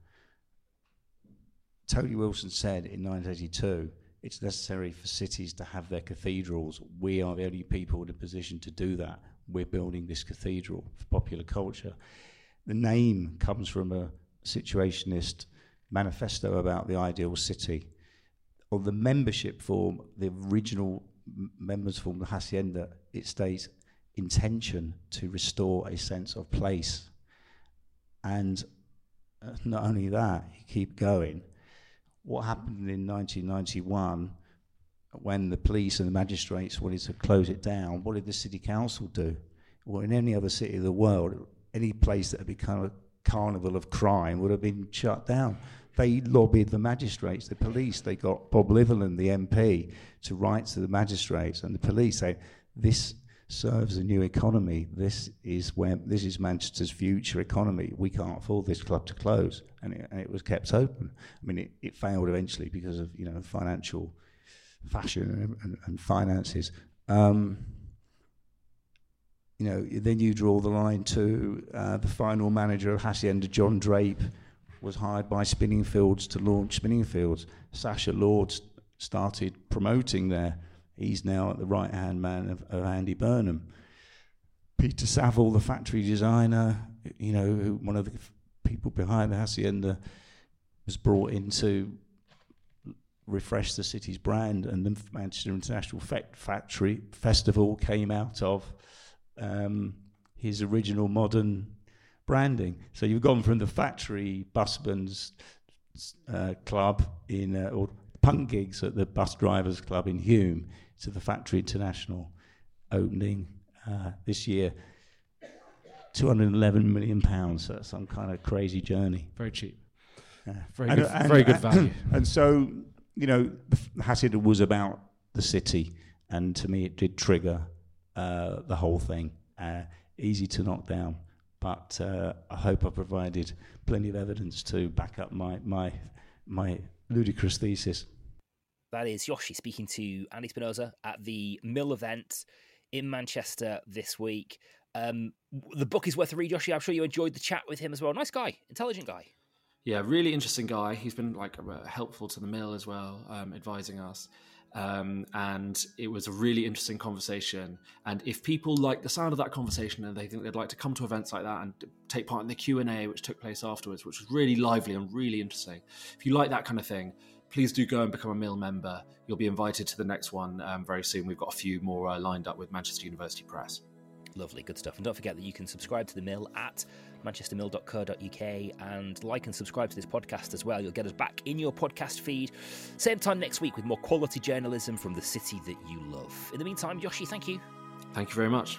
Tony Wilson said in 1982 it's necessary for cities to have their cathedrals. We are the only people in a position to do that. We're building this cathedral for popular culture. The name comes from a situationist manifesto about the ideal city. On the membership form, the original members form, the Hacienda, it states intention to restore a sense of place. And uh, not only that, you keep going what happened in 1991 when the police and the magistrates wanted to close it down, what did the city council do? Well, in any other city of the world, any place that had become a carnival of crime would have been shut down. They lobbied the magistrates, the police. They got Bob Litherland, the MP, to write to the magistrates and the police saying, this serves a new economy. This is where this is Manchester's future economy. We can't afford this club to close, and it, and it was kept open. I mean, it, it, failed eventually because of you know financial fashion and, and, finances. Um, you know, then you draw the line to uh, the final manager of Hacienda, John Drape, was hired by Spinningfields to launch Spinningfields. Sacha Lord started promoting there He's now at the right hand man of, of Andy Burnham. Peter Saville, the factory designer, you know, one of the f- people behind the hacienda, was brought in to refresh the city's brand, and the Manchester International Fe- Factory Festival came out of um, his original modern branding. So you've gone from the factory busman's uh, club in uh, or punk gigs at the bus drivers club in Hulme to the Factory International opening uh, this year. 211 million pounds. So that's some kind of crazy journey. Very cheap. Yeah. Very And- good. and- very good and- value. *clears throat* And so, you know, the Hacienda was about the city, and to me, it did trigger uh, the whole thing. Uh, easy to knock down, but uh, I hope I provided plenty of evidence to back up my my my ludicrous thesis. That is Joshi speaking to Andy Spinoza at the Mill event in Manchester this week. Um, the book is worth a read, Joshi. I'm sure you enjoyed the chat with him as well. Nice guy, intelligent guy. Yeah, really interesting guy. He's been like uh, helpful to the mill as well, um, advising us. Um, and it was a really interesting conversation. And if people like the sound of that conversation and they think they'd like to come to events like that and take part in the Q and A, which took place afterwards, which was really lively and really interesting. If you like that kind of thing, please do go and become a mill member. You'll be invited to the next one um, very soon. We've got a few more uh, lined up with Manchester University Press. Lovely, good stuff. And don't forget that you can subscribe to the mill at manchestermill.co.uk and like and subscribe to this podcast as well. You'll get us back in your podcast feed. Same time next week with more quality journalism from the city that you love. In the meantime, Joshi, thank you. Thank you very much.